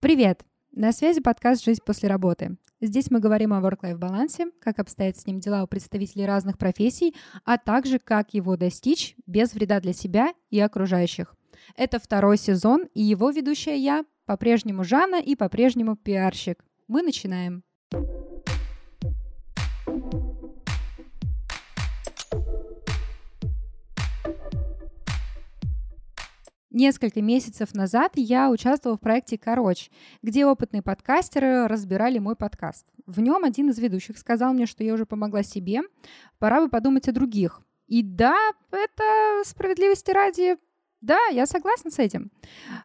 Привет! На связи подкаст «Жизнь после работы». Здесь мы говорим о work-life балансе, как обстоят с ним дела у представителей разных профессий, а также как его достичь без вреда для себя и окружающих. Это второй сезон, и его ведущая я, по-прежнему Жанна и по-прежнему пиарщик. Мы начинаем. Несколько месяцев назад я участвовала в проекте «Короче», где опытные подкастеры разбирали мой подкаст. В нем один из ведущих сказал мне, что я уже помогла себе, пора бы подумать о других. И да, это справедливости ради, да, я согласна с этим.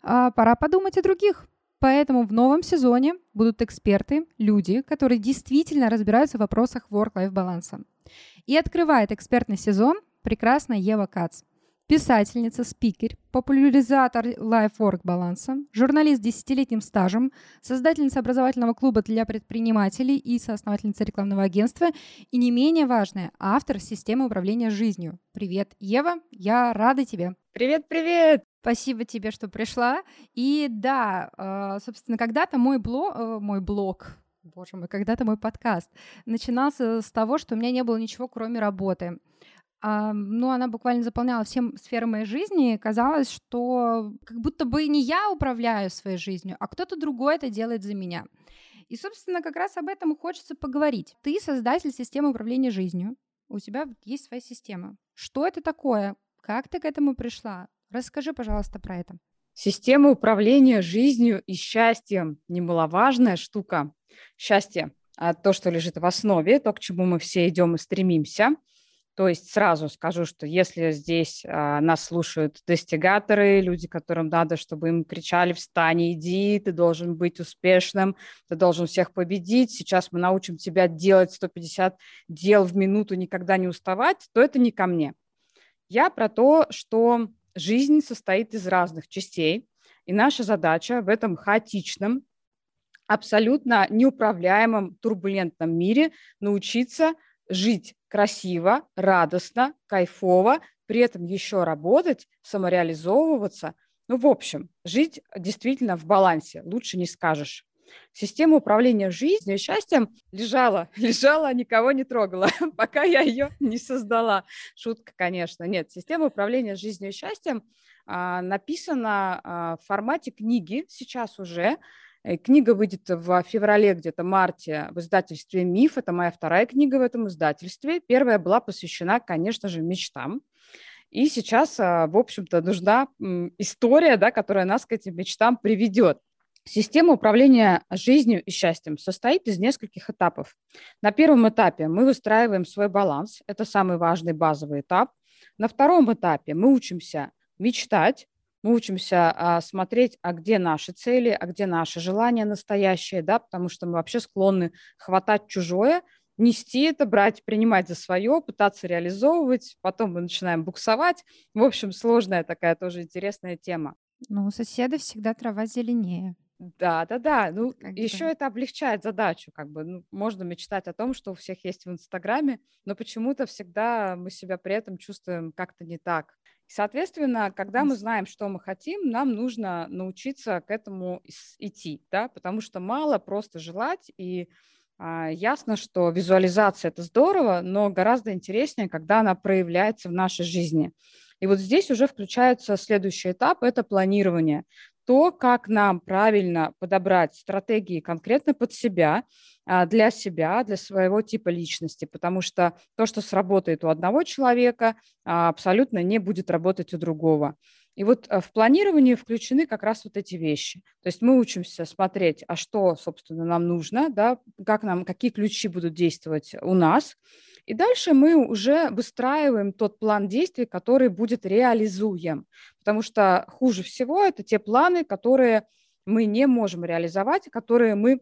А, пора подумать о других. Поэтому в новом сезоне будут эксперты, люди, которые действительно разбираются в вопросах work-life баланса. И открывает экспертный сезон прекрасная Ева Кац – писательница, спикер, популяризатор лайфворк баланса, журналист с десятилетним стажем, создательница образовательного клуба для предпринимателей и соосновательница рекламного агентства и не менее важная, автор системы управления жизнью. Привет, Ева, я рада тебе. Привет, привет! Спасибо тебе, что пришла. И да, а, собственно, когда-то мой блог, э, мой блог, боже мой, когда-то мой подкаст начинался с того, что у меня не было ничего, кроме работы ну, она буквально заполняла все сферы моей жизни. Казалось, что как будто бы не я управляю своей жизнью, а кто-то другой это делает за меня. И, собственно, как раз об этом хочется поговорить. Ты создатель системы управления жизнью. У тебя есть своя система. Что это такое? Как ты к этому пришла? Расскажи, пожалуйста, про это. Система управления жизнью и счастьем – немаловажная штука. Счастье – то, что лежит в основе, то, к чему мы все идем и стремимся – то есть сразу скажу, что если здесь а, нас слушают достигаторы, люди, которым надо, чтобы им кричали «встань, иди, ты должен быть успешным, ты должен всех победить, сейчас мы научим тебя делать 150 дел в минуту, никогда не уставать», то это не ко мне. Я про то, что жизнь состоит из разных частей, и наша задача в этом хаотичном, абсолютно неуправляемом, турбулентном мире научиться жить красиво, радостно, кайфово, при этом еще работать, самореализовываться. Ну, в общем, жить действительно в балансе, лучше не скажешь. Система управления жизнью и счастьем лежала, лежала, никого не трогала, пока я ее не создала. Шутка, конечно. Нет, система управления жизнью и счастьем а, написана а, в формате книги сейчас уже. Э, книга выйдет в феврале, где-то марте в издательстве «Миф». Это моя вторая книга в этом издательстве. Первая была посвящена, конечно же, мечтам. И сейчас, а, в общем-то, нужна история, да, которая нас к этим мечтам приведет. Система управления жизнью и счастьем состоит из нескольких этапов. На первом этапе мы выстраиваем свой баланс. Это самый важный базовый этап. На втором этапе мы учимся мечтать, мы учимся а, смотреть, а где наши цели, а где наши желания настоящие, да, потому что мы вообще склонны хватать чужое, нести это, брать, принимать за свое, пытаться реализовывать, потом мы начинаем буксовать. В общем, сложная такая тоже интересная тема. Ну, у соседа всегда трава зеленее. Да, да, да. Ну, как еще бы. это облегчает задачу, как бы. Ну, можно мечтать о том, что у всех есть в Инстаграме, но почему-то всегда мы себя при этом чувствуем как-то не так. Соответственно, когда мы знаем, что мы хотим, нам нужно научиться к этому идти, да, потому что мало просто желать, и а, ясно, что визуализация – это здорово, но гораздо интереснее, когда она проявляется в нашей жизни. И вот здесь уже включается следующий этап – это планирование то, как нам правильно подобрать стратегии конкретно под себя, а, для себя, для своего типа личности, потому что то, что сработает у одного человека, а, абсолютно не будет работать у другого. И вот э, в планировании включены как раз вот эти вещи. То есть мы учимся смотреть, а что, собственно, нам нужно, да, как нам, какие ключи будут действовать у нас, и дальше мы уже выстраиваем тот план действий, который будет реализуем. Потому что хуже всего это те планы, которые мы не можем реализовать, которые мы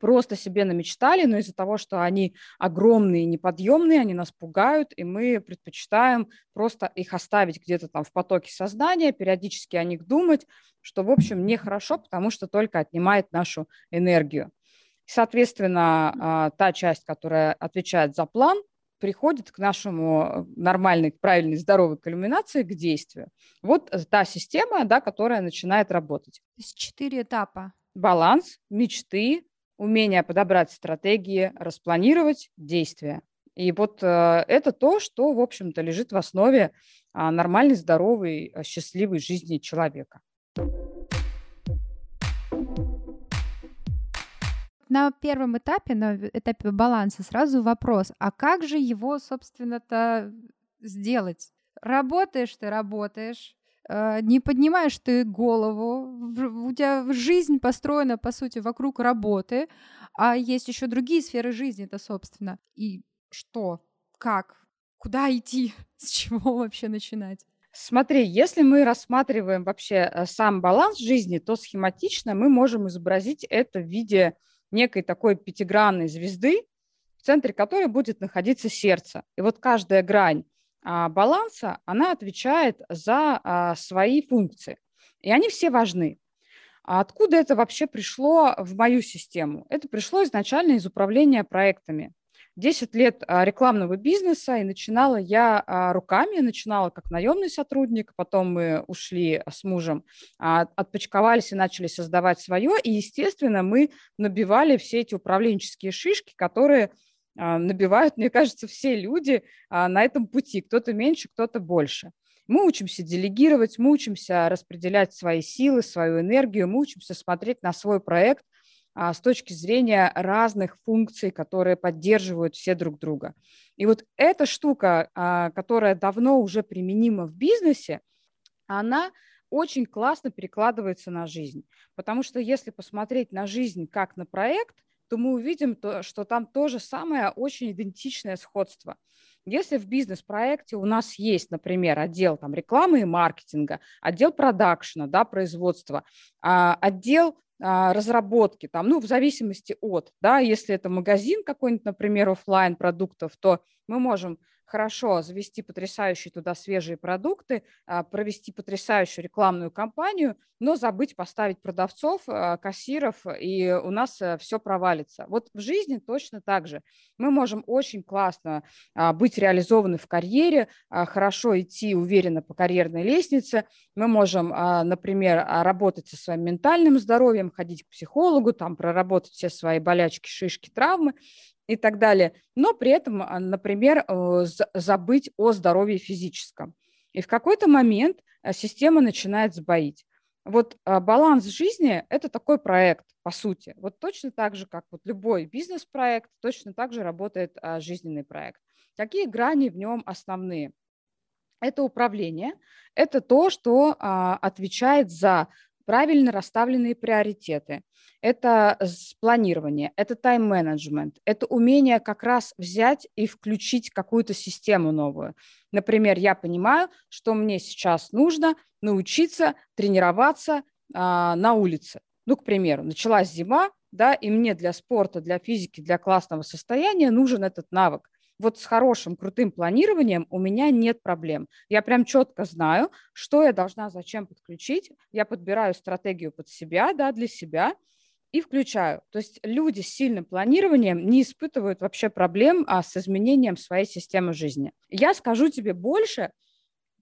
просто себе намечтали, но из-за того, что они огромные, неподъемные, они нас пугают, и мы предпочитаем просто их оставить где-то там в потоке сознания, периодически о них думать, что, в общем, нехорошо, потому что только отнимает нашу энергию. Соответственно, а, та часть, которая отвечает за план, приходит к нашему нормальной, правильной, здоровой кульминации, к действию. Вот та система, да, которая начинает работать. То есть четыре этапа. баланс, мечты, умение подобрать стратегии, распланировать действия. И вот э, это то, что, в общем-то, лежит в основе э, нормальной, здоровой, э, счастливой жизни человека. На первом этапе, на этапе баланса, сразу вопрос, а как же его, собственно-то, сделать? Работаешь ты, работаешь, э, не поднимаешь ты голову, у тебя жизнь построена, по сути, вокруг работы, а есть еще другие сферы жизни, это, собственно. И что? Как? Куда идти? С чего вообще начинать? Смотри, если мы рассматриваем вообще э, сам баланс жизни, то схематично мы можем изобразить это в виде некой такой пятигранной звезды, в центре которой будет находиться сердце. И вот каждая грань а, баланса, она отвечает за а, свои функции. И они все важны. А откуда это вообще пришло в мою систему? Это пришло изначально из управления проектами. 10 лет а, рекламного бизнеса, и начинала я а, руками, начинала как наемный сотрудник, потом мы ушли с мужем, а, отпочковались и начали создавать свое, и, естественно, мы набивали все эти управленческие шишки, которые набивают, мне кажется, все люди на этом пути, кто-то меньше, кто-то больше. Мы учимся делегировать, мы учимся распределять свои силы, свою энергию, мы учимся смотреть на свой проект – с точки зрения разных функций, которые поддерживают все друг друга. И вот эта штука, а, которая давно уже применима в бизнесе, она очень классно перекладывается на жизнь. Потому что если посмотреть на жизнь как на проект, то мы увидим, то, что там то же самое очень идентичное сходство. Если в бизнес-проекте у нас есть, например, отдел там, рекламы и маркетинга, отдел продакшена, да, производства, а, отдел а, разработки, там, ну, в зависимости от, да, если это магазин какой-нибудь, например, офлайн продуктов, то мы можем хорошо завести потрясающие туда свежие продукты, а, провести потрясающую рекламную кампанию, но забыть поставить продавцов, а, кассиров, и у нас э, все провалится. Вот в жизни точно так же. Мы можем очень классно а, быть реализованы в карьере, хорошо идти уверенно по карьерной лестнице. Мы можем, например, работать со своим ментальным здоровьем, ходить к психологу, там проработать все свои болячки, шишки, травмы, и так далее, но при этом, а, например, э, забыть о здоровье физическом. И в какой-то момент э, система начинает сбоить. Вот а, баланс жизни – это такой проект, по сути. Вот точно так же, как вот любой бизнес-проект, точно так же работает а, жизненный проект. Какие грани в нем основные? Это управление, это то, что отвечает за правильно расставленные приоритеты, это планирование, это тайм-менеджмент, это умение как раз взять и включить какую-то систему новую. Например, я понимаю, что мне сейчас нужно научиться тренироваться а, на улице. Ну, к примеру, началась зима, да, и мне для спорта, для физики, для классного состояния нужен этот навык вот с хорошим, крутым планированием у меня нет проблем. Я прям четко знаю, что я должна зачем подключить. Я подбираю стратегию под себя, да, для себя и включаю. То есть люди с сильным планированием не испытывают вообще проблем а, с изменением своей системы жизни. Я скажу тебе больше,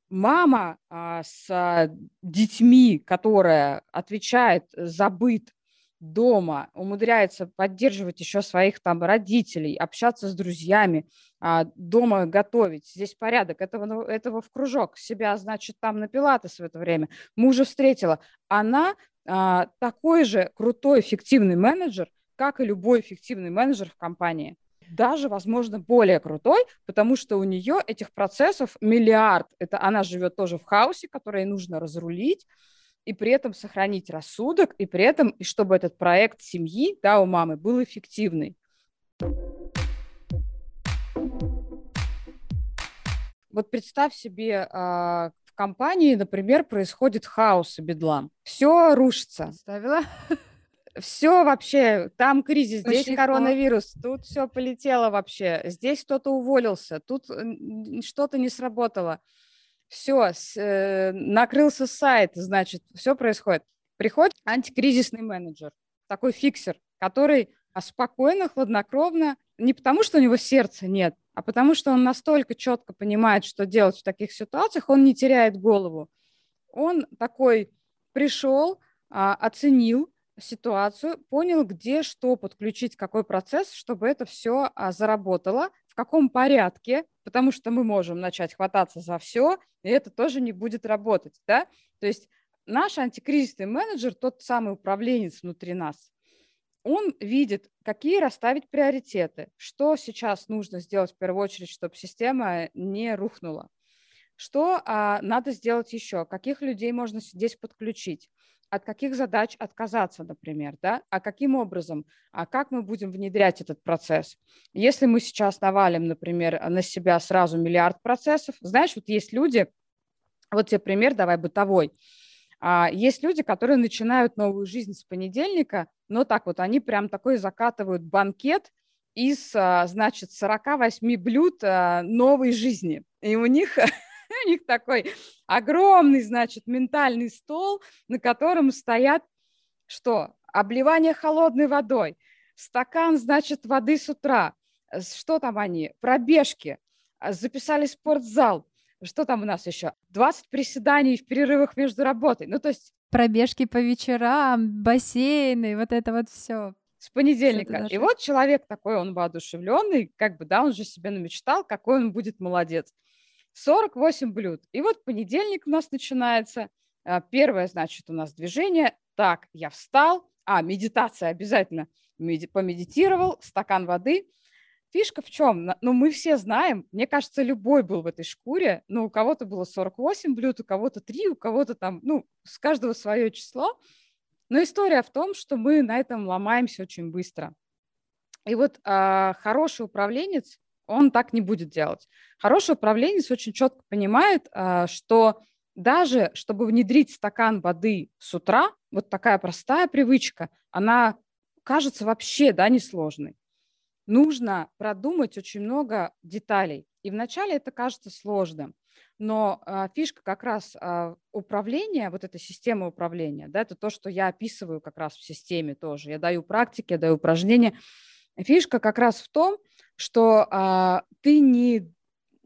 мама а, с а, детьми, которая отвечает за быт дома, умудряется поддерживать еще своих там родителей, общаться с друзьями, а, дома готовить, здесь порядок, этого, ну, этого в кружок, себя, значит, там на пилатес в это время, мужа встретила, она а, такой же крутой, эффективный менеджер, как и любой эффективный менеджер в компании. Даже, возможно, более крутой, потому что у нее этих процессов миллиард. Это она живет тоже в хаосе, который нужно разрулить, и при этом сохранить рассудок, и при этом, и чтобы этот проект семьи, да, у мамы был эффективный. Вот представь себе, а, компании, например, происходит хаос и бедлам. Все рушится. Ставила. Все вообще, там кризис, Очень здесь легко. коронавирус, тут все полетело вообще, здесь кто-то уволился, тут что-то не сработало все, э, накрылся сайт, значит, все происходит. Приходит антикризисный менеджер, такой фиксер, который спокойно, хладнокровно, не потому что у него сердца нет, а потому что он настолько четко понимает, что делать в таких ситуациях, он не теряет голову. Он такой пришел, а, оценил, ситуацию, понял, где что подключить, какой процесс, чтобы это все а, заработало, в каком порядке, потому что мы можем начать хвататься за все, и это тоже не будет работать, да? То есть наш антикризисный менеджер, тот самый управленец внутри нас, он видит, какие расставить приоритеты, что сейчас нужно сделать в первую очередь, чтобы система не рухнула, что а, надо сделать еще, каких людей можно здесь подключить, от каких задач отказаться, например, да, а каким образом, а как мы будем внедрять этот процесс. Если мы сейчас навалим, например, на себя сразу миллиард процессов, знаешь, вот есть люди, вот тебе пример, давай бытовой, а, есть люди, которые начинают новую жизнь с понедельника, но так вот они прям такой закатывают банкет из, а, значит, 48 блюд а, новой жизни. И у них у них такой огромный, значит, ментальный стол, на котором стоят что? Обливание холодной водой, стакан, значит, воды с утра, что там они? Пробежки, записали спортзал, что там у нас еще? 20 приседаний в перерывах между работой. Ну, то есть... Пробежки по вечерам, бассейны, вот это вот все. С понедельника. И вот человек такой, он воодушевленный, как бы, да, он же себе намечтал, какой он будет молодец. 48 блюд. И вот понедельник у нас начинается. А, первое, значит, у нас движение. Так, я встал. А, медитация обязательно. Меди- помедитировал, стакан воды. Фишка в чем? Ну, мы все знаем, мне кажется, любой был в этой шкуре, но у кого-то было 48 блюд, у кого-то 3, у кого-то там, ну, с каждого свое число. Но история в том, что мы на этом ломаемся очень быстро. И вот э, хороший управленец, он так не будет делать. Хороший управленец очень четко понимает, а, что даже чтобы внедрить стакан воды с утра, вот такая простая привычка, она кажется вообще да, несложной. Нужно продумать очень много деталей. И вначале это кажется сложным. Но а, фишка как раз а, управления, вот эта система управления, да, это то, что я описываю как раз в системе тоже. Я даю практики, я даю упражнения. Фишка как раз в том, что а, ты не,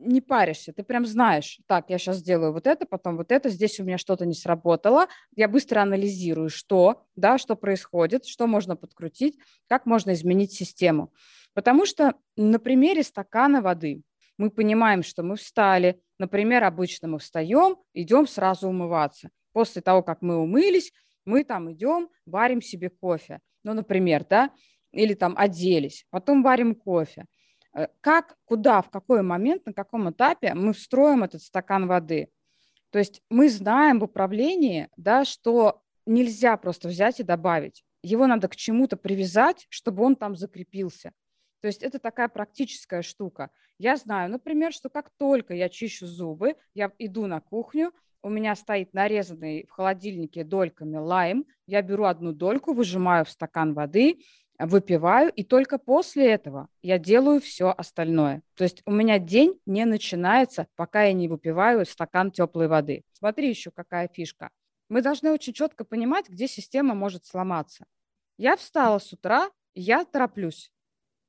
не паришься, ты прям знаешь, так, я сейчас сделаю вот это, потом вот это, здесь у меня что-то не сработало, я быстро анализирую, что, да, что происходит, что можно подкрутить, как можно изменить систему. Потому что на примере стакана воды мы понимаем, что мы встали, например, обычно мы встаем, идем сразу умываться. После того, как мы умылись, мы там идем, варим себе кофе. Ну, например, да, или там оделись, потом варим кофе. Э, как, куда, в какой момент, на каком этапе мы встроим этот стакан воды. То есть мы знаем в управлении, да, что нельзя просто взять и добавить. Его надо к чему-то привязать, чтобы он там закрепился. То есть это такая практическая штука. Я знаю, например, что как только я чищу зубы, я иду на кухню, у меня стоит нарезанный в холодильнике дольками лайм, я беру одну дольку, выжимаю в стакан воды, выпиваю, и только после этого я делаю все остальное. То есть у меня день не начинается, пока я не выпиваю стакан теплой воды. Смотри еще какая фишка. Мы должны очень четко понимать, где система может сломаться. Я встала с утра, я тороплюсь.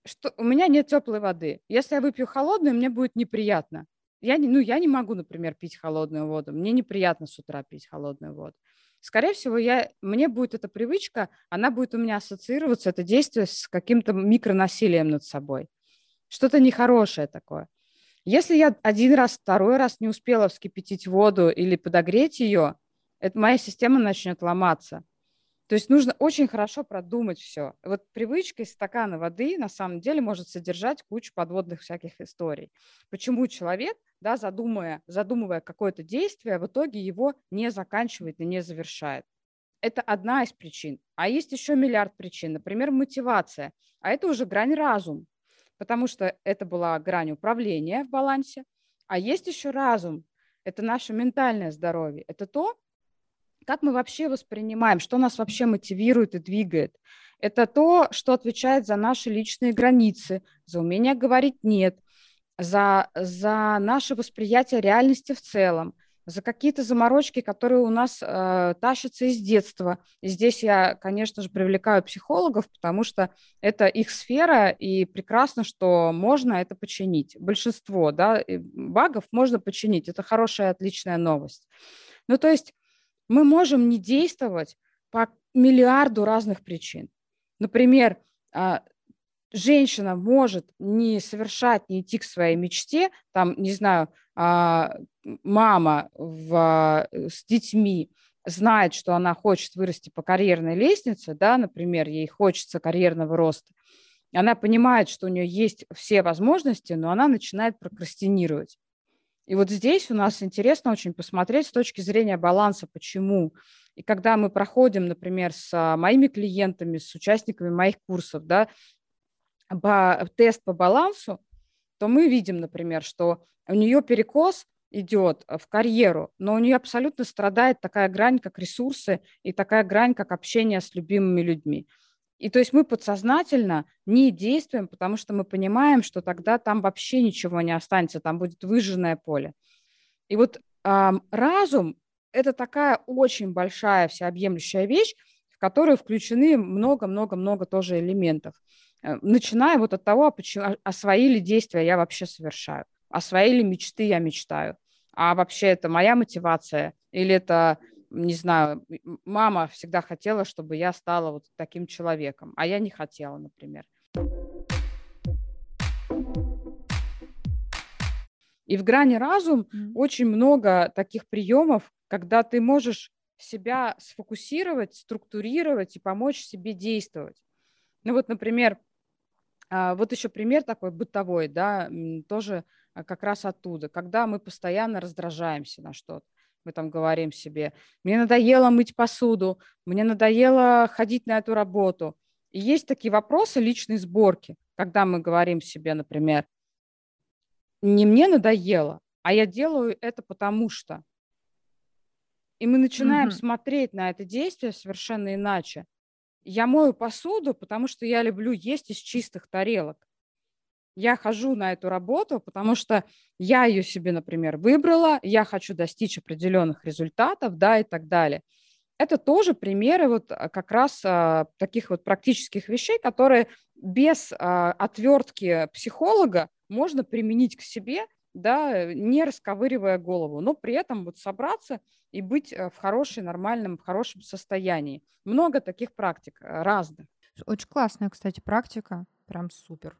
Что, у меня нет теплой воды. Если я выпью холодную, мне будет неприятно. Я не, ну, я не могу, например, пить холодную воду. Мне неприятно с утра пить холодную воду скорее всего, я, мне будет эта привычка, она будет у меня ассоциироваться, это действие с каким-то микронасилием над собой. Что-то нехорошее такое. Если я один раз, второй раз не успела вскипятить воду или подогреть ее, это моя система начнет ломаться. То есть нужно очень хорошо продумать все. Вот привычка из стакана воды на самом деле может содержать кучу подводных всяких историй. Почему человек, да, задумывая, задумывая какое-то действие, в итоге его не заканчивает и не завершает. Это одна из причин. А есть еще миллиард причин. Например, мотивация. А это уже грань разум, потому что это была грань управления в балансе. А есть еще разум. Это наше ментальное здоровье. Это то, как мы вообще воспринимаем, что нас вообще мотивирует и двигает. Это то, что отвечает за наши личные границы, за умение говорить «нет», за, за наше восприятие реальности в целом, за какие-то заморочки, которые у нас э, тащатся из детства. И здесь я, конечно же, привлекаю психологов, потому что это их сфера, и прекрасно, что можно это починить. Большинство да, багов можно починить. Это хорошая, отличная новость. Ну, то есть мы можем не действовать по миллиарду разных причин. Например, а, женщина может не совершать, не идти к своей мечте, там, не знаю, а, мама в, с детьми знает, что она хочет вырасти по карьерной лестнице, да, например, ей хочется карьерного роста, она понимает, что у нее есть все возможности, но она начинает прокрастинировать. И вот здесь у нас интересно очень посмотреть с точки зрения баланса, почему. И когда мы проходим, например, с моими клиентами, с участниками моих курсов, да, тест по балансу, то мы видим, например, что у нее перекос идет в карьеру, но у нее абсолютно страдает такая грань, как ресурсы, и такая грань, как общение с любимыми людьми. И то есть мы подсознательно не действуем, потому что мы понимаем, что тогда там вообще ничего не останется, там будет выжженное поле. И вот э, разум – это такая очень большая всеобъемлющая вещь, в которую включены много-много-много тоже элементов. Э, начиная вот от того, а, почему, а, а свои ли действия я вообще совершаю, а свои ли мечты я мечтаю, а вообще это моя мотивация или это, не знаю, мама всегда хотела, чтобы я стала вот таким человеком, а я не хотела, например. И в грани разум mm. очень много таких приемов, когда ты можешь себя сфокусировать, структурировать и помочь себе действовать. Ну вот, например, а, вот еще пример такой бытовой, да, тоже а, как раз оттуда, когда мы постоянно раздражаемся на что-то. Мы там говорим себе, мне надоело мыть посуду, мне надоело ходить на эту работу. И есть такие вопросы личной сборки, когда мы говорим себе, например, не мне надоело, а я делаю это потому что. И мы начинаем mm-hmm. смотреть на это действие совершенно иначе. Я мою посуду, потому что я люблю есть из чистых тарелок. Я хожу на эту работу, потому что я ее себе, например, выбрала, я хочу достичь определенных результатов, да, и так далее. Это тоже примеры вот а, как раз а, таких вот практических вещей, которые без а, отвертки психолога можно применить к себе да, не расковыривая голову, но при этом вот собраться и быть э, в хорошем, нормальном, в хорошем состоянии. Много таких практик э, разных. Очень классная, кстати, практика, прям супер.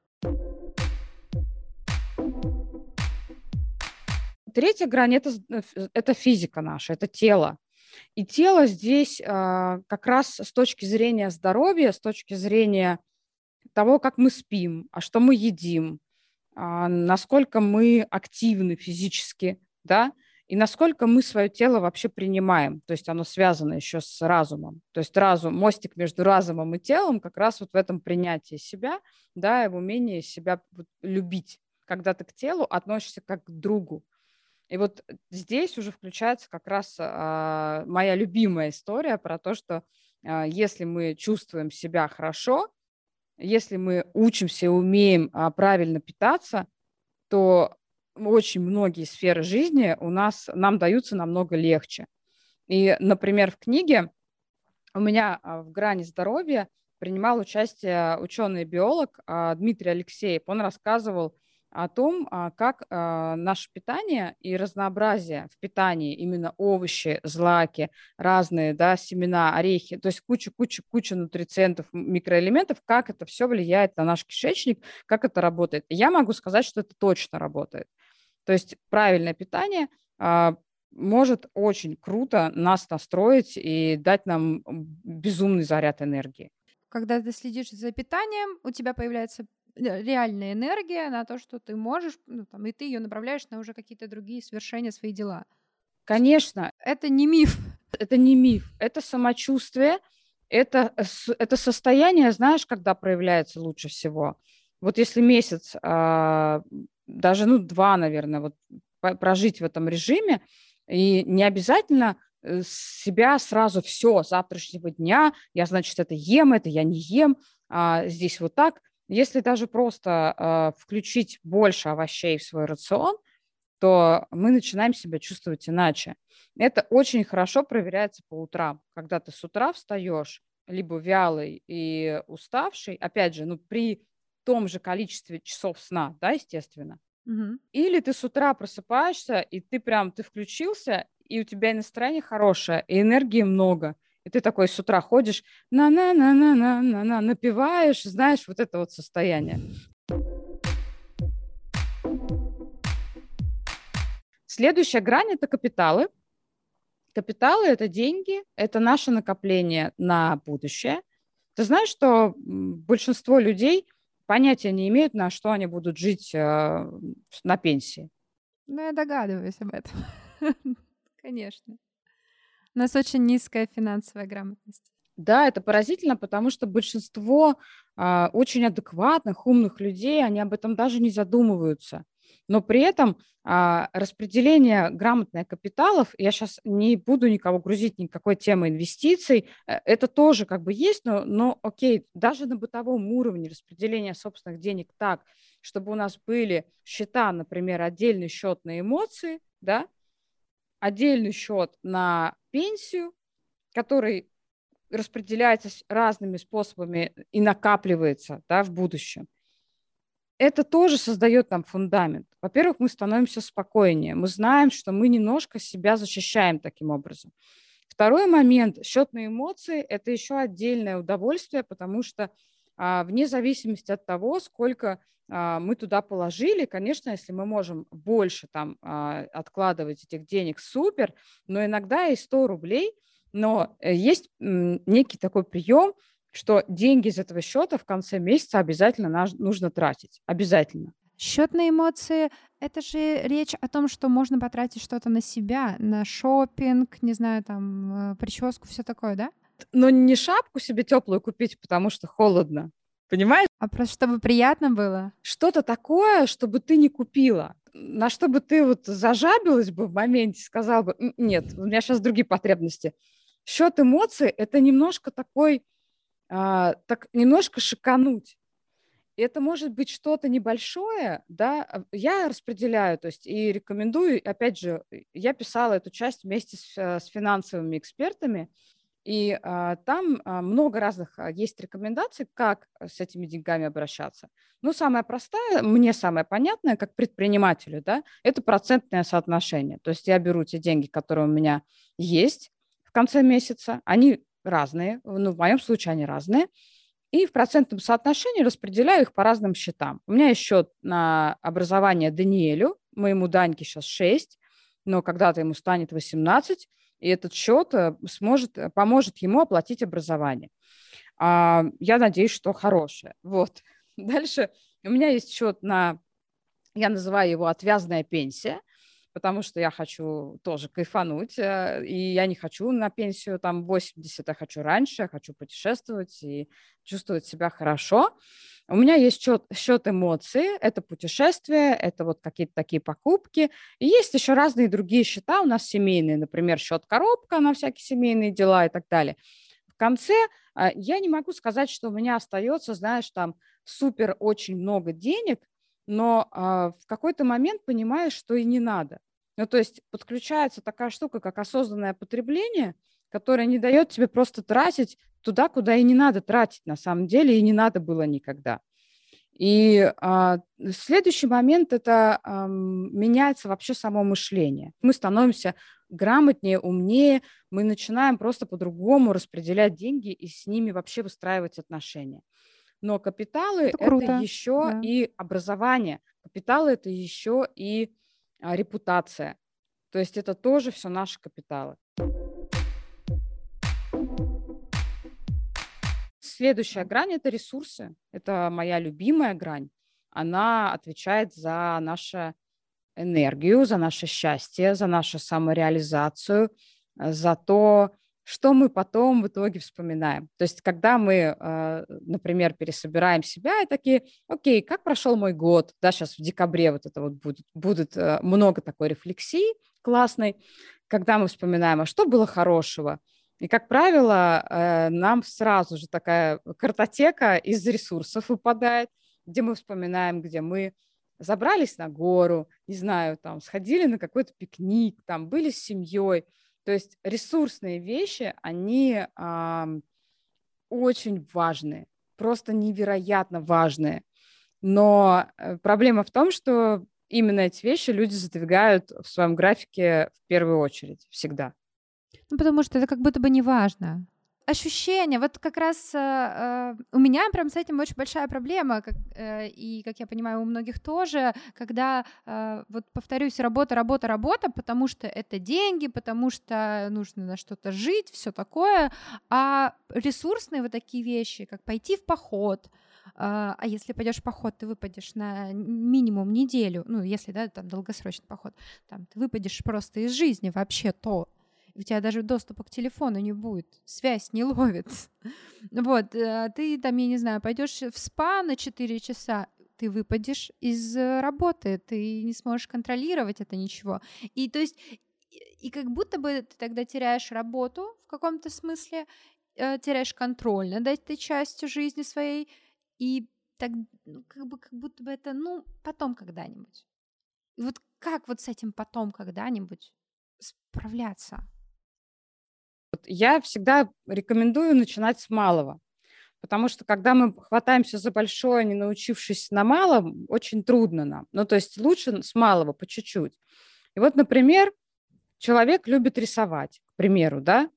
Третья грань это, э, это физика наша, это тело. И тело здесь э, как раз с точки зрения здоровья, с точки зрения того, как мы спим, а что мы едим, а, насколько мы активны физически, да, и насколько мы свое тело вообще принимаем. То есть оно связано еще с разумом. То есть разум, мостик между разумом и телом как раз вот в этом принятии себя, да, и в умении себя любить, когда ты к телу относишься как к другу. И вот здесь уже включается как раз а, моя любимая история про то, что а, если мы чувствуем себя хорошо, если мы учимся и умеем а, правильно питаться, то очень многие сферы жизни у нас, нам даются намного легче. И, например, в книге у меня а, в грани здоровья принимал участие ученый-биолог а, Дмитрий Алексеев. Он рассказывал о том, а, как а, наше питание и разнообразие в питании, именно овощи, злаки, разные да, семена, орехи, то есть куча-куча-куча нутрициентов, микроэлементов, как это все влияет на наш кишечник, как это работает. Я могу сказать, что это точно работает. То есть правильное питание а, может очень круто нас настроить и дать нам безумный заряд энергии. Когда ты следишь за питанием, у тебя появляется реальная энергия на то, что ты можешь, ну, там, и ты ее направляешь на уже какие-то другие свершения, свои дела. Конечно. Это не миф. Это не миф, это самочувствие, это, это состояние, знаешь, когда проявляется лучше всего. Вот если месяц, а, даже, ну, два, наверное, вот прожить в этом режиме, и не обязательно э, себя сразу все завтрашнего дня, я, значит, это ем, это я не ем, а здесь вот так. Если даже просто э, включить больше овощей в свой рацион, то мы начинаем себя чувствовать иначе. Это очень хорошо проверяется по утрам. Когда ты с утра встаешь, либо вялый и уставший, опять же, ну, при том же количестве часов сна, да, естественно. Угу. Или ты с утра просыпаешься, и ты прям, ты включился, и у тебя и настроение хорошее, и энергии много, И ты такой с утра ходишь, на-на-на-на-на-на-на, напиваешь, знаешь, вот это вот состояние. Следующая грань – это капиталы. Капиталы – это деньги, это наше накопление на будущее. Ты знаешь, что большинство людей понятия не имеют, на что они будут жить э, на пенсии? Ну, я догадываюсь об этом. Конечно. У нас очень низкая финансовая грамотность. Да, это поразительно, потому что большинство э, очень адекватных, умных людей, они об этом даже не задумываются. Но при этом а, распределение грамотных капиталов, я сейчас не буду никого грузить никакой темы инвестиций, э, это тоже как бы есть, но, но окей, даже на бытовом уровне распределения собственных денег так, чтобы у нас были счета, например, отдельный счет на эмоции, да, отдельный счет на пенсию, который распределяется разными способами и накапливается да, в будущем это тоже создает нам фундамент. Во-первых, мы становимся спокойнее. Мы знаем, что мы немножко себя защищаем таким образом. Второй момент, счет на эмоции – это еще отдельное удовольствие, потому что вне зависимости от того, сколько а, мы туда положили, конечно, если мы можем больше там а, откладывать этих денег, супер, но иногда и 100 рублей, но э, есть некий такой прием – что деньги из этого счета в конце месяца обязательно нужно тратить. Обязательно. Счет на эмоции — это же речь о том, что можно потратить что-то на себя, на шопинг, не знаю, там, э, прическу, все такое, да? Но не шапку себе теплую купить, потому что холодно. Понимаешь? А просто чтобы приятно было? Что-то такое, чтобы ты не купила. На что бы ты вот зажабилась бы в моменте, сказала бы, нет, у меня сейчас другие потребности. Счет эмоций – это немножко такой а, так немножко шикануть. Это может быть что-то небольшое, да, а, я распределяю, то есть и рекомендую, опять же, я писала эту часть вместе с, э, с финансовыми экспертами, и а, там а, много разных а, есть рекомендаций, как с этими деньгами обращаться. Ну, самое простое, мне самое понятное, как предпринимателю, да, это процентное соотношение. То есть я беру те деньги, которые у меня есть в конце месяца, они разные, ну, в моем случае они разные, и в процентном соотношении распределяю их по разным счетам. У меня есть счет на образование Даниэлю, моему Даньке сейчас 6, но когда-то ему станет 18, и этот счет э, сможет, э, поможет ему оплатить образование. А, я надеюсь, что хорошее. Вот. Дальше у меня есть счет на, я называю его отвязная пенсия потому что я хочу тоже кайфануть, э, и я не хочу на пенсию там 80, я хочу раньше, я хочу путешествовать и чувствовать себя хорошо. У меня есть счет, счет эмоций, это путешествие, это вот какие-то такие покупки. И есть еще разные другие счета у нас семейные, например, счет коробка на всякие семейные дела и так далее. В конце а, я не могу сказать, что у меня остается, знаешь, там супер очень много денег, но а, в какой-то момент понимаешь, что и не надо. Ну, то есть подключается такая штука, как осознанное потребление, которое не дает тебе просто тратить туда, куда и не надо тратить на самом деле, и не надо было никогда. И а, следующий момент это а, меняется вообще само мышление. Мы становимся грамотнее, умнее, мы начинаем просто по-другому распределять деньги и с ними вообще выстраивать отношения. Но капиталы это, это еще да. и образование. Капиталы это еще и а, репутация. То есть это тоже все наши капиталы. Следующая грань – это ресурсы. Это моя любимая грань. Она отвечает за нашу энергию, за наше счастье, за нашу самореализацию, за то, что мы потом в итоге вспоминаем. То есть, когда мы, а, например, пересобираем себя и такие, окей, как прошел мой год, да, сейчас в декабре вот это вот будет, будет э, много такой рефлексии классной, когда мы вспоминаем, а что было хорошего, и, как правило, э, нам сразу же такая картотека из ресурсов выпадает, где мы вспоминаем, где мы забрались на гору, не знаю, там, сходили на какой-то пикник, там, были с семьей – то есть ресурсные вещи, они а, очень важные, просто невероятно важные. Но э, проблема в том, что именно эти вещи люди задвигают в своем графике в первую очередь всегда. Ну, потому что это как будто бы не важно. Ощущение, вот как раз э, э, у меня прям с этим очень большая проблема, как, э, и, как я понимаю, у многих тоже, когда, э, вот повторюсь, работа, работа, работа, потому что это деньги, потому что нужно на что-то жить, все такое, а ресурсные вот такие вещи, как пойти в поход, а, а если пойдешь в поход, ты выпадешь на минимум неделю, ну, если, да, там, долгосрочный поход, там, ты выпадешь просто из жизни вообще то, у тебя даже доступа к телефону не будет, связь не ловит. Вот, э, ты там, я не знаю, пойдешь в спа на 4 часа, ты выпадешь из э, работы, ты не сможешь контролировать это ничего. И то есть, и как будто бы ты тогда теряешь работу в каком-то смысле, э, теряешь контроль над этой частью жизни своей, и так, ну, как бы, как будто бы это, ну, потом когда-нибудь. И вот как вот с этим потом когда-нибудь справляться? Я всегда рекомендую начинать с малого. Потому что когда мы хватаемся за большое, не научившись на малом, очень трудно нам. Ну, то есть лучше с малого, по чуть-чуть. И вот, например, человек любит рисовать, к примеру, да,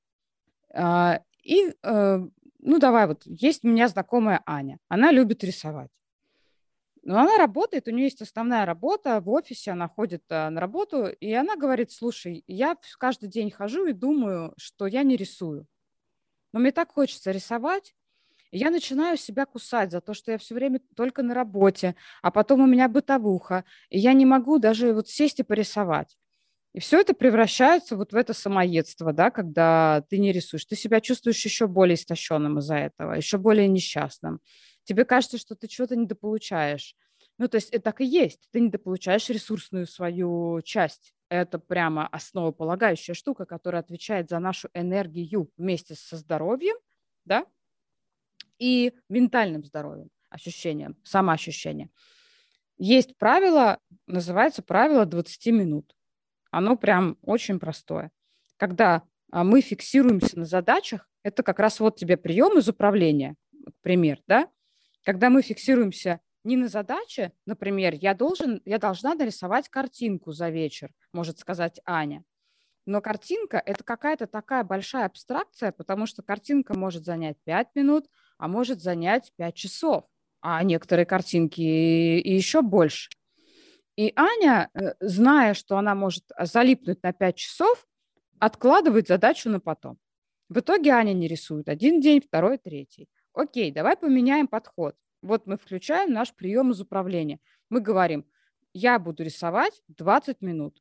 а, и, э, ну, давай вот, есть у меня знакомая Аня, она любит рисовать. Но она работает, у нее есть основная работа в офисе, она ходит а, на работу, и она говорит, слушай, я каждый день хожу и думаю, что я не рисую. Но мне так хочется рисовать, и я начинаю себя кусать за то, что я все время только на работе, а потом у меня бытовуха, и я не могу даже вот сесть и порисовать. И все это превращается вот в это самоедство, да, когда ты не рисуешь. Ты себя чувствуешь еще более истощенным из-за этого, еще более несчастным тебе кажется, что ты чего-то недополучаешь. Ну, то есть это так и есть. Ты недополучаешь ресурсную свою часть. Это прямо основополагающая штука, которая отвечает за нашу энергию вместе со здоровьем, да, и ментальным здоровьем, ощущением, самоощущением. Есть правило, называется правило 20 минут. Оно прям очень простое. Когда а, мы фиксируемся на задачах, это как раз вот тебе прием из управления, пример, да, когда мы фиксируемся не на задаче, например, я, должен, я должна нарисовать картинку за вечер, может сказать Аня. Но картинка – это какая-то такая большая абстракция, потому что картинка может занять 5 минут, а может занять 5 часов, а некоторые картинки и, еще больше. И Аня, э, зная, что она может залипнуть на 5 часов, откладывает задачу на потом. В итоге Аня не рисует один день, второй, третий. Окей, давай поменяем подход. Вот мы включаем наш прием из управления. Мы говорим, я буду рисовать 20 минут.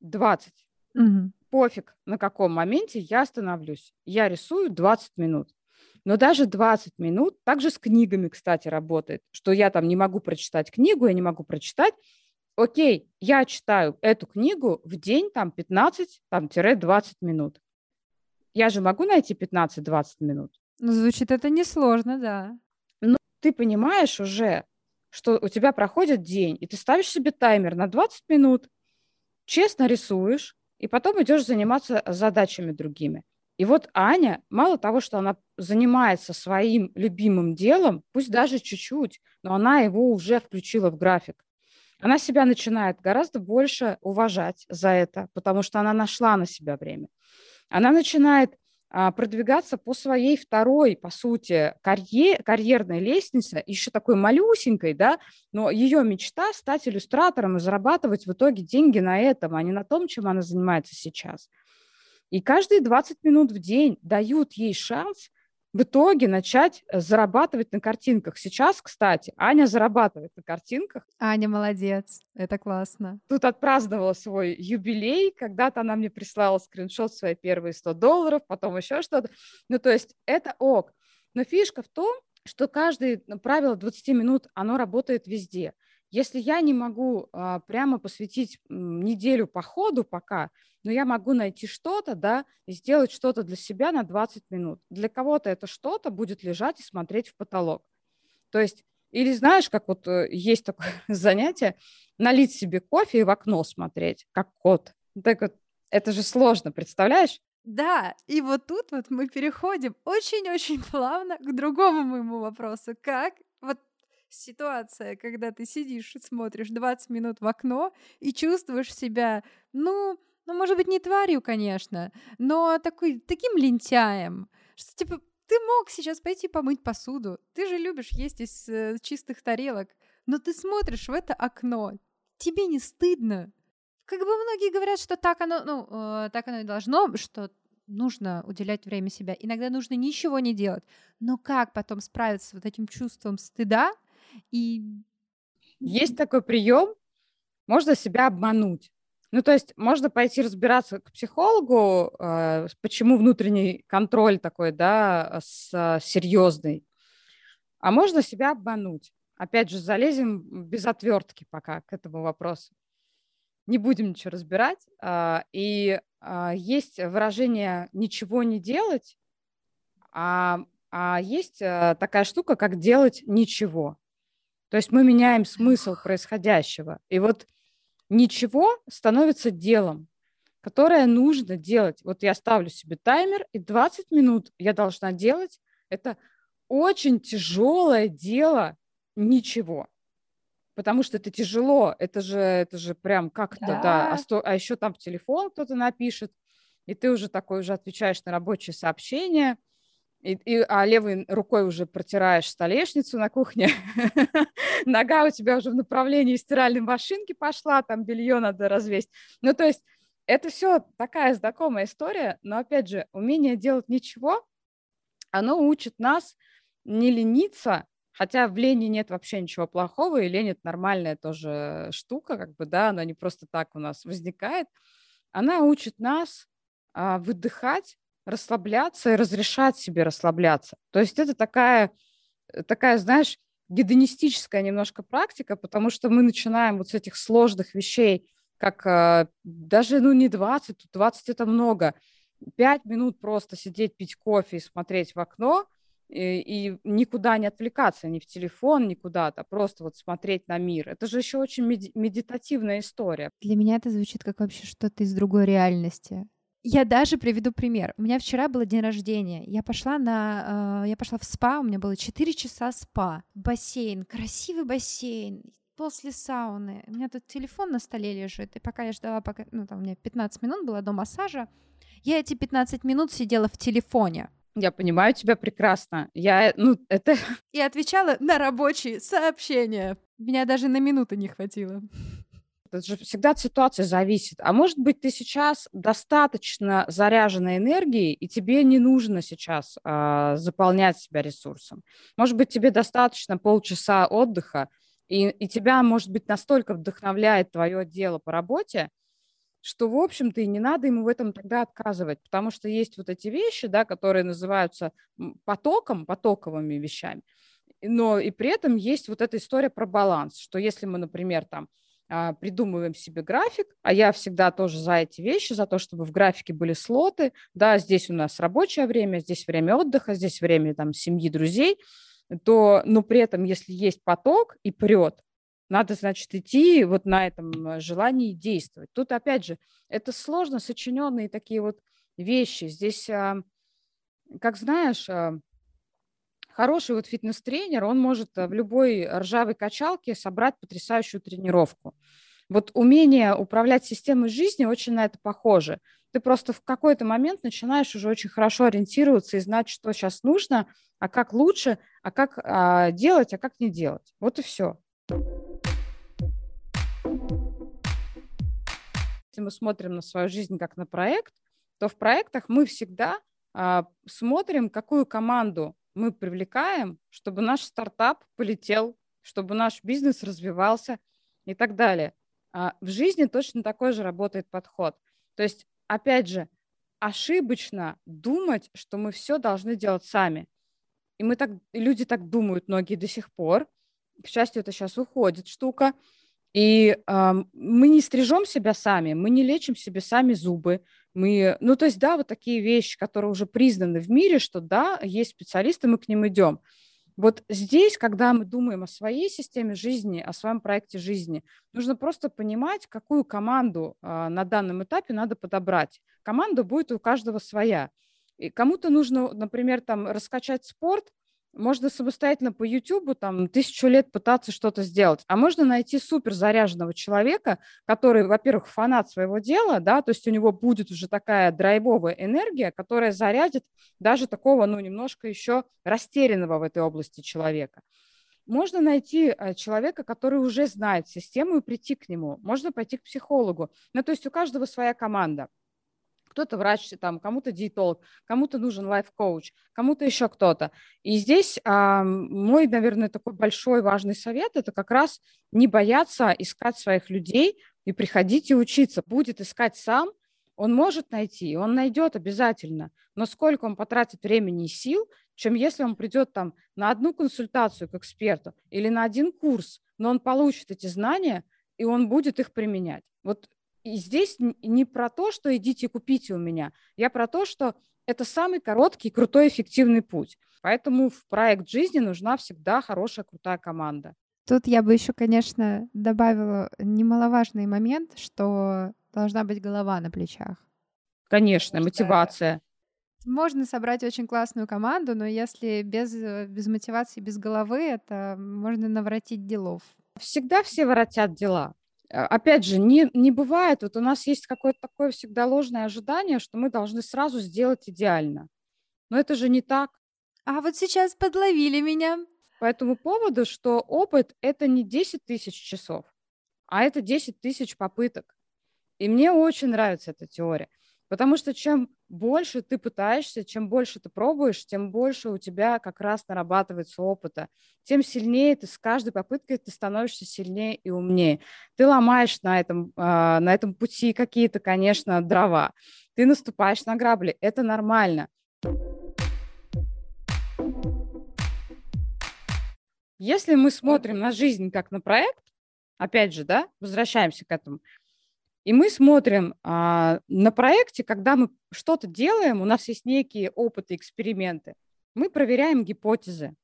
20. Угу. Пофиг, на каком моменте я остановлюсь. Я рисую 20 минут. Но даже 20 минут, также с книгами, кстати, работает, что я там не могу прочитать книгу, я не могу прочитать. Окей, я читаю эту книгу в день там 15-20 минут. Я же могу найти 15-20 минут. Ну, звучит это несложно, да. Ну, ты понимаешь уже, что у тебя проходит день, и ты ставишь себе таймер на 20 минут, честно рисуешь, и потом идешь заниматься задачами другими. И вот Аня, мало того, что она занимается своим любимым делом, пусть даже чуть-чуть, но она его уже включила в график. Она себя начинает гораздо больше уважать за это, потому что она нашла на себя время. Она начинает продвигаться по своей второй, по сути, карьер, карьерной лестнице, еще такой малюсенькой, да, но ее мечта стать иллюстратором и зарабатывать в итоге деньги на этом, а не на том, чем она занимается сейчас. И каждые 20 минут в день дают ей шанс в итоге начать э, зарабатывать на картинках. Сейчас, кстати, Аня зарабатывает на картинках. Аня молодец, это классно. Тут отпраздновала свой юбилей, когда-то она мне прислала скриншот свои первые 100 долларов, потом еще что-то. Ну, то есть это ок. Но фишка в том, что каждое ну, правило 20 минут, оно работает везде. Если я не могу а, прямо посвятить неделю по ходу пока, но я могу найти что-то, да, и сделать что-то для себя на 20 минут. Для кого-то это что-то будет лежать и смотреть в потолок. То есть, или знаешь, как вот э, есть такое занятие, налить себе кофе и в окно смотреть, как кот. Так вот, это же сложно, представляешь? Да, и вот тут вот мы переходим очень-очень плавно к другому моему вопросу. Как ситуация, когда ты сидишь и смотришь 20 минут в окно и чувствуешь себя, ну, ну, может быть, не тварью, конечно, но такой, таким лентяем, Что, типа, ты мог сейчас пойти помыть посуду. Ты же любишь есть из э, чистых тарелок. Но ты смотришь в это окно. Тебе не стыдно. Как бы многие говорят, что так оно, ну, э, так оно и должно, что нужно уделять время себя. Иногда нужно ничего не делать. Но как потом справиться с вот этим чувством стыда и... Есть такой прием, можно себя обмануть. Ну, то есть можно пойти разбираться к психологу, э, почему внутренний контроль такой, да, с, серьезный. А можно себя обмануть. Опять же, залезем без отвертки пока к этому вопросу. Не будем ничего разбирать. Э, и э, есть выражение «ничего не делать», а, а есть э, такая штука, как «делать ничего». То есть мы меняем смысл происходящего. И вот ничего становится делом, которое нужно делать. Вот я ставлю себе таймер, и 20 минут я должна делать. Это очень тяжелое дело ничего. Потому что это тяжело, это же, это же прям как-то, да, да. А, сто, а еще там телефон кто-то напишет, и ты уже такой уже отвечаешь на рабочие сообщения – и, и, а левой рукой уже протираешь столешницу на кухне, нога у тебя уже в направлении стиральной машинки пошла, там белье надо развесить. Ну, то есть это все такая знакомая история, но, опять же, умение делать ничего, оно учит нас не лениться, хотя в лени нет вообще ничего плохого, и лень – это нормальная тоже штука, как бы, да, она не просто так у нас возникает. Она учит нас а, выдыхать, расслабляться и разрешать себе расслабляться. То есть это такая, э, такая, знаешь, гедонистическая немножко практика, потому что мы начинаем вот с этих сложных вещей, как э, даже, ну, не 20, 20 это много, 5 минут просто сидеть, пить кофе и смотреть в окно, и, и никуда не отвлекаться, ни в телефон, ни куда-то, просто вот смотреть на мир. Это же еще очень медитативная история. Для меня это звучит как вообще что-то из другой реальности. Я даже приведу пример. У меня вчера был день рождения. Я пошла на, э, я пошла в спа. У меня было 4 часа спа, бассейн, красивый бассейн. После сауны. У меня тут телефон на столе лежит. И пока я ждала, пока, ну там у меня 15 минут было до массажа, я эти 15 минут сидела в телефоне. Я понимаю тебя прекрасно. Я, ну, это... И отвечала на рабочие сообщения. Меня даже на минуту не хватило. Это же всегда от ситуации зависит. А может быть, ты сейчас достаточно заряжена энергией, и тебе не нужно сейчас э, заполнять себя ресурсом. Может быть, тебе достаточно полчаса отдыха, и, и тебя, может быть, настолько вдохновляет твое дело по работе, что, в общем-то, и не надо ему в этом тогда отказывать, потому что есть вот эти вещи, да, которые называются потоком, потоковыми вещами, но и при этом есть вот эта история про баланс, что если мы, например, там придумываем себе график, а я всегда тоже за эти вещи, за то, чтобы в графике были слоты, да, здесь у нас рабочее время, здесь время отдыха, здесь время там семьи, друзей, то, но при этом, если есть поток и прет, надо, значит, идти вот на этом желании действовать. Тут, опять же, это сложно сочиненные такие вот вещи. Здесь, а, как знаешь, а, хороший вот фитнес-тренер, он может э, в любой ржавой качалке собрать потрясающую тренировку. Вот умение управлять системой жизни очень на это похоже. Ты просто в какой-то момент начинаешь уже очень хорошо ориентироваться и знать, что сейчас нужно, а как лучше, а как а, делать, а как не делать. Вот и все. Если мы смотрим на свою жизнь как на проект, то в проектах мы всегда а, смотрим, какую команду мы привлекаем, чтобы наш стартап полетел, чтобы наш бизнес развивался и так далее. А в жизни точно такой же работает подход. То есть, опять же, ошибочно думать, что мы все должны делать сами. И мы так, люди так думают, многие до сих пор. К счастью, это сейчас уходит штука. И э, мы не стрижем себя сами, мы не лечим себе сами зубы, мы, ну, то есть, да, вот такие вещи, которые уже признаны в мире, что да, есть специалисты, мы к ним идем. Вот здесь, когда мы думаем о своей системе жизни, о своем проекте жизни, нужно просто понимать, какую команду а, на данном этапе надо подобрать. Команда будет у каждого своя. И кому-то нужно, например, там раскачать спорт, можно самостоятельно по YouTube там тысячу лет пытаться что-то сделать, а можно найти супер заряженного человека, который, во-первых, фанат своего дела, да, то есть у него будет уже такая драйвовая энергия, которая зарядит даже такого, ну, немножко еще растерянного в этой области человека. Можно найти э, человека, который уже знает систему и прийти к нему. Можно пойти к психологу. Ну, то есть у каждого своя команда кто-то врач, там, кому-то диетолог, кому-то нужен лайф-коуч, кому-то еще кто-то. И здесь а, мой, наверное, такой большой важный совет – это как раз не бояться искать своих людей и приходить и учиться. Будет искать сам, он может найти, он найдет обязательно, но сколько он потратит времени и сил, чем если он придет там на одну консультацию к эксперту или на один курс, но он получит эти знания, и он будет их применять. Вот и здесь не про то, что идите купите у меня, я про то, что это самый короткий, крутой, эффективный путь. Поэтому в проект жизни нужна всегда хорошая, крутая команда. Тут я бы еще, конечно, добавила немаловажный момент, что должна быть голова на плечах. Конечно, Потому мотивация. Можно собрать очень классную команду, но если без, без мотивации, без головы, это можно наворотить делов. Всегда все воротят дела. А, опять же, не, не бывает, вот у нас есть какое-то такое всегда ложное ожидание, что мы должны сразу сделать идеально. Но это же не так. А вот сейчас подловили меня. По этому поводу, что опыт – это не 10 тысяч часов, а это 10 тысяч попыток. И мне очень нравится эта теория. Потому что чем больше ты пытаешься, чем больше ты пробуешь, тем больше у тебя как раз нарабатывается опыта, тем сильнее ты с каждой попыткой ты становишься сильнее и умнее. Ты ломаешь на этом, а, на этом пути какие-то, конечно, дрова. Ты наступаешь на грабли. Это нормально. Если мы смотрим на жизнь как на проект, опять же, да, возвращаемся к этому, и мы смотрим а, на проекте, когда мы что-то делаем, у нас есть некие опыты, эксперименты, мы проверяем гипотезы.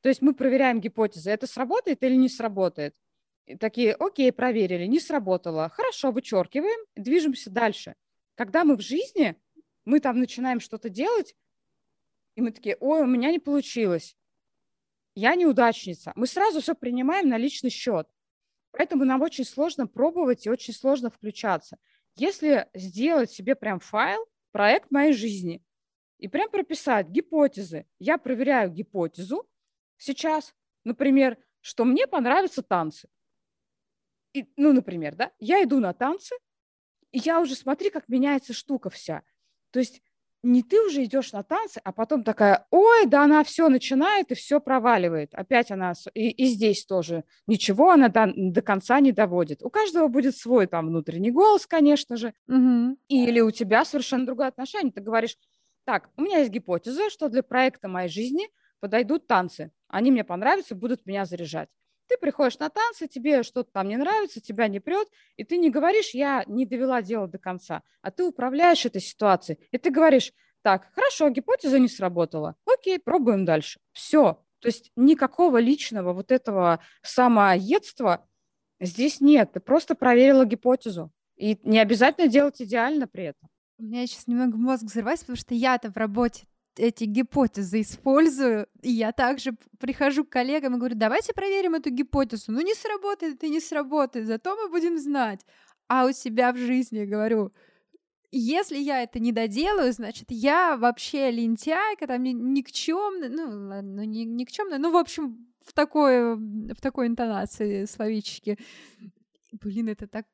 То есть мы проверяем гипотезы, это сработает или не сработает. И такие, окей, проверили, не сработало. Хорошо, вычеркиваем, движемся дальше. Когда мы в жизни, мы там начинаем что-то делать, и мы такие, ой, у меня не получилось. Я неудачница. Мы сразу все принимаем на личный счет. Поэтому нам очень сложно пробовать и очень сложно включаться. Если сделать себе прям файл, проект моей жизни, и прям прописать гипотезы, я проверяю гипотезу сейчас, например, что мне понравятся танцы. И, ну, например, да, я иду на танцы, и я уже смотри, как меняется штука вся. То есть не ты уже идешь на танцы, а потом такая, ой, да она все начинает и все проваливает. Опять она, и, и здесь тоже ничего она до, до конца не доводит. У каждого будет свой там внутренний голос, конечно же. Угу. Или у тебя совершенно другое отношение. Ты говоришь, так, у меня есть гипотеза, что для проекта моей жизни подойдут танцы. Они мне понравятся, будут меня заряжать. Ты приходишь на танцы, тебе что-то там не нравится, тебя не прет, и ты не говоришь, я не довела дело до конца, а ты управляешь этой ситуацией. И ты говоришь, так, хорошо, гипотеза не сработала, окей, пробуем дальше. Все. То есть никакого личного вот этого самоедства здесь нет. Ты просто проверила гипотезу. И не обязательно делать идеально при этом. У меня сейчас немного мозг взрывается, потому что я-то в работе эти гипотезы использую, и я также прихожу к коллегам и говорю, давайте проверим эту гипотезу. Ну, не сработает и не сработает, зато мы будем знать. А у себя в жизни говорю, если я это не доделаю, значит, я вообще лентяйка, там никчемная, ну, ладно, ну, не, никчемная, ну, в общем, в такой, в такой интонации словечки. Блин, это так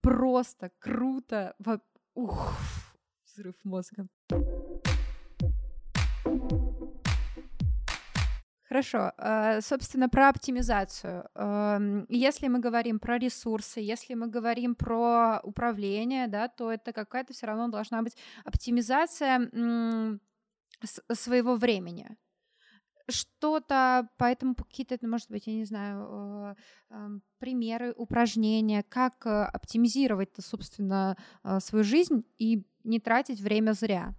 просто, круто. Ух, взрыв мозга. Хорошо. Э, собственно, про оптимизацию. Эм, если мы говорим про ресурсы, если мы говорим про управление, да, то это какая-то все равно должна быть оптимизация своего времени. Что-то, поэтому какие-то, может быть, я не знаю, э, эм, примеры, упражнения, как э, оптимизировать, собственно, свою жизнь и не тратить время зря.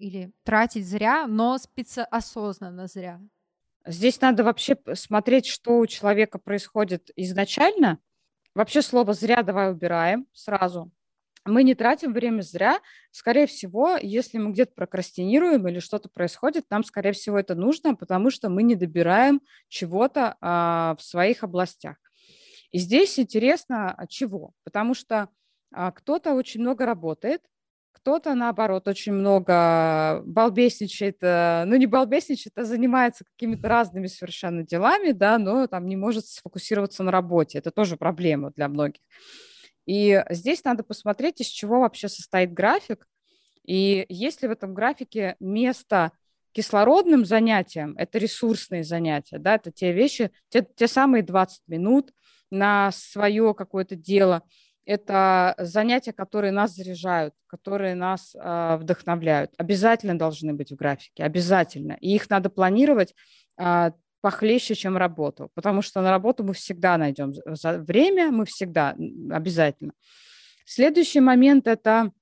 Или тратить зря, но специ... осознанно зря. Здесь надо вообще смотреть, что у человека происходит изначально. Вообще слово «зря» давай убираем сразу. мы не тратим время зря. Скорее всего, если мы где-то прокрастинируем или что-то происходит, нам, скорее всего, это нужно, потому что мы не добираем чего-то а, в своих областях. И здесь интересно, а, чего? Потому что а, кто-то очень много работает, кто-то, наоборот, очень много балбесничает, э, ну, не балбесничает, а занимается какими-то разными совершенно делами, да, но там не может сфокусироваться на работе. Это тоже проблема для многих. И здесь надо посмотреть, из чего вообще состоит график, и есть ли в этом графике место кислородным занятиям, это ресурсные занятия, да, это те вещи, те, те самые 20 минут на свое какое-то дело, это занятия, которые нас заряжают, которые нас э, вдохновляют. Обязательно должны быть в графике, обязательно. И их надо планировать э, похлеще, чем работу, потому что на работу мы всегда найдем время, мы всегда обязательно. Следующий момент – это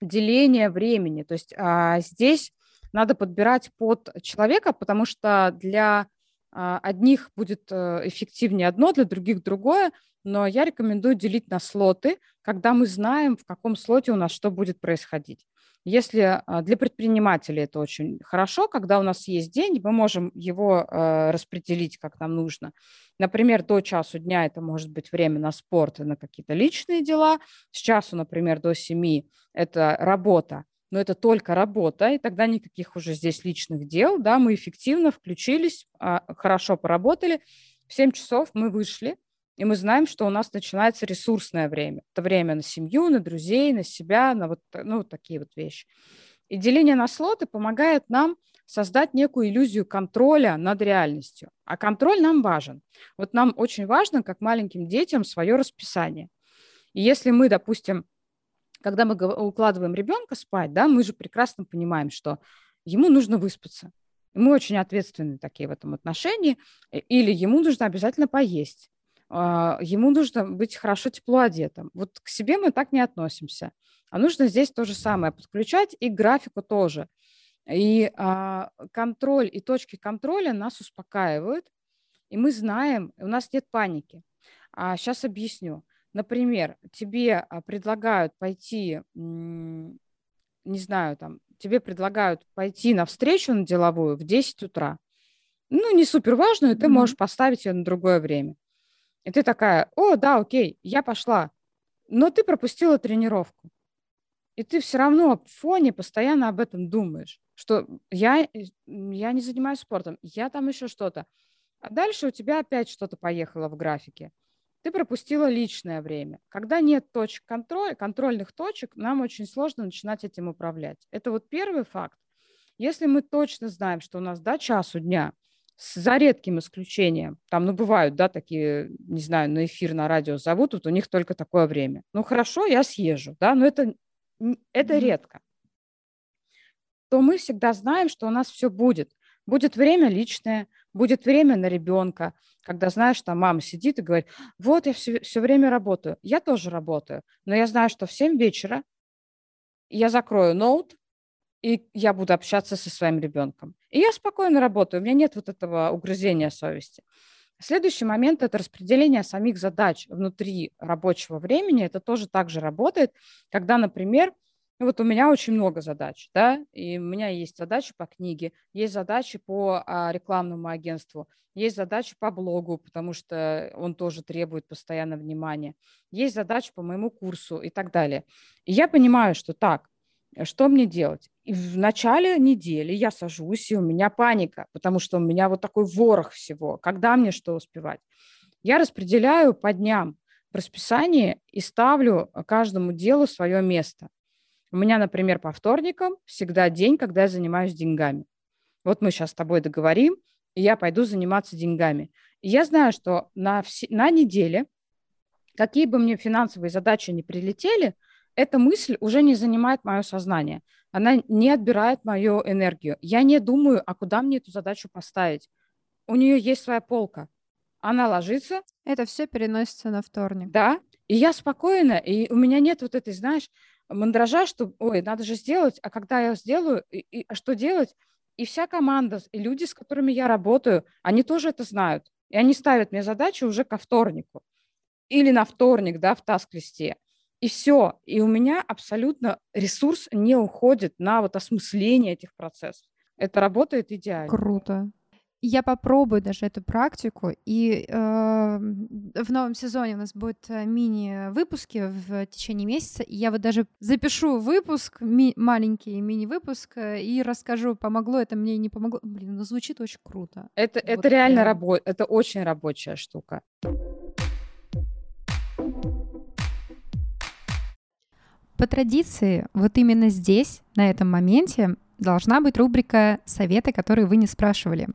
деление времени. То есть а, здесь надо подбирать под человека, потому что для одних будет э, эффективнее одно, для других другое, но я рекомендую делить на слоты, когда мы знаем, в каком слоте у нас что будет происходить. Если а, для предпринимателей это очень хорошо, когда у нас есть день, мы можем его э, распределить, как нам нужно. Например, до часу дня это может быть время на спорт и на какие-то личные дела. С часу, например, до семи это работа, но это только работа, и тогда никаких уже здесь личных дел, да, мы эффективно включились, а, хорошо поработали, в 7 часов мы вышли, и мы знаем, что у нас начинается ресурсное время. Это время на семью, на друзей, на себя, на вот, ну, такие вот вещи. И деление на слоты помогает нам создать некую иллюзию контроля над реальностью. А контроль нам важен. Вот нам очень важно, как маленьким детям, свое расписание. И если мы, допустим, когда мы укладываем ребенка спать, да, мы же прекрасно понимаем, что ему нужно выспаться. И мы очень ответственны такие в этом отношении. Или ему нужно обязательно поесть а, ему нужно быть хорошо тепло одетым. Вот к себе мы так не относимся. А нужно здесь то же самое подключать и графику тоже. И а, контроль и точки контроля нас успокаивают, и мы знаем, у нас нет паники. А сейчас объясню. Например, тебе а, предлагают пойти, не знаю, там, тебе предлагают пойти на встречу на деловую в 10 утра. Ну, не супер важную, ты mm-hmm. можешь поставить ее на другое время. И ты такая, о, да, окей, я пошла. Но ты пропустила тренировку. И ты все равно в фоне постоянно об этом думаешь, что я, я не занимаюсь спортом, я там еще что-то. А дальше у тебя опять что-то поехало в графике. Ты пропустила личное время. Когда нет точек контроля, контрольных точек, нам очень сложно начинать этим управлять. Это вот первый факт. Если мы точно знаем, что у нас до часу дня – за редким исключением. Там, ну, бывают, да, такие, не знаю, на эфир, на радио зовут, вот у них только такое время. Ну, хорошо, я съезжу, да, но это, это mm-hmm. редко. То мы всегда знаем, что у нас все будет. Будет время личное, будет время на ребенка, когда знаешь, что мама сидит и говорит, вот я все, все время работаю. Я тоже работаю, но я знаю, что в 7 вечера я закрою ноут, и я буду общаться со своим ребенком. И я спокойно работаю, у меня нет вот этого угрызения совести. Следующий момент – это распределение самих задач внутри рабочего времени. Это тоже так же работает, когда, например, вот у меня очень много задач, да, и у меня есть задачи по книге, есть задачи по а, рекламному агентству, есть задачи по блогу, потому что он тоже требует постоянно внимания, есть задачи по моему курсу и так далее. И я понимаю, что так, что мне делать? И в начале недели я сажусь, и у меня паника, потому что у меня вот такой ворох всего. Когда мне что успевать? Я распределяю по дням в расписании и ставлю каждому делу свое место. У меня, например, по вторникам всегда день, когда я занимаюсь деньгами. Вот мы сейчас с тобой договорим, и я пойду заниматься деньгами. И я знаю, что на, вс- на неделе, какие бы мне финансовые задачи не прилетели, эта мысль уже не занимает мое сознание. Она не отбирает мою энергию. Я не думаю, а куда мне эту задачу поставить. У нее есть своя полка. Она ложится. Это все переносится на вторник. Да. И я спокойна, и у меня нет вот этой, знаешь, мандража, что, ой, надо же сделать, а когда я сделаю, и, и, а что делать? И вся команда, и люди, с которыми я работаю, они тоже это знают. И они ставят мне задачи уже ко вторнику. Или на вторник, да, в таск-листе. И все. И у меня абсолютно ресурс не уходит на вот осмысление этих процессов. Это работает идеально. Круто. Я попробую даже эту практику, и э, в новом сезоне у нас будут э, мини-выпуски в течение месяца, и я вот даже запишу выпуск, ми- маленький мини-выпуск, э, и расскажу, помогло это мне, не помогло. Блин, ну звучит очень круто. Это, вот это реально прям... рабо- это очень рабочая штука. По традиции, вот именно здесь, на этом моменте, должна быть рубрика «Советы, которые вы не спрашивали».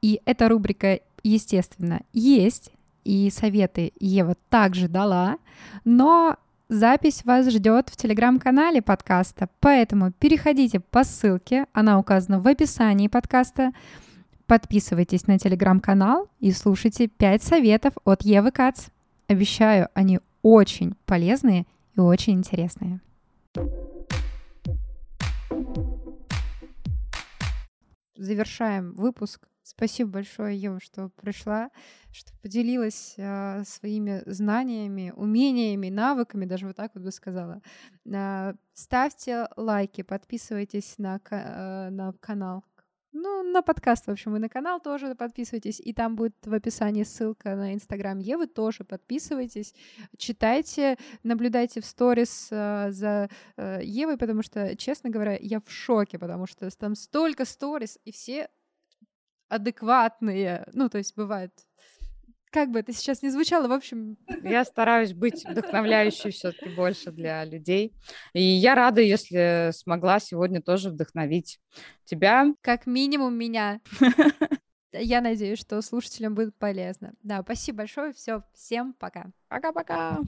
И эта рубрика, естественно, есть, и советы Ева также дала, но запись вас ждет в телеграм-канале подкаста, поэтому переходите по ссылке, она указана в описании подкаста, подписывайтесь на телеграм-канал и слушайте 5 советов от Евы Кац. Обещаю, они очень полезные и очень интересные. Завершаем выпуск. Спасибо большое, Ева, что пришла, что поделилась э, своими знаниями, умениями, навыками, даже вот так вот бы сказала. Э, ставьте лайки, подписывайтесь на, э, на канал ну, на подкаст, в общем, и на канал тоже подписывайтесь, и там будет в описании ссылка на Инстаграм Евы, тоже подписывайтесь, читайте, наблюдайте в сторис э, за э, Евой, потому что, честно говоря, я в шоке, потому что там столько сторис, и все адекватные, ну, то есть бывает как бы это сейчас не звучало, в общем... Я стараюсь быть вдохновляющей все-таки больше для людей. И я рада, если смогла сегодня тоже вдохновить тебя. Как минимум меня. Я надеюсь, что слушателям будет полезно. Да, спасибо большое. Все, всем пока. Пока-пока.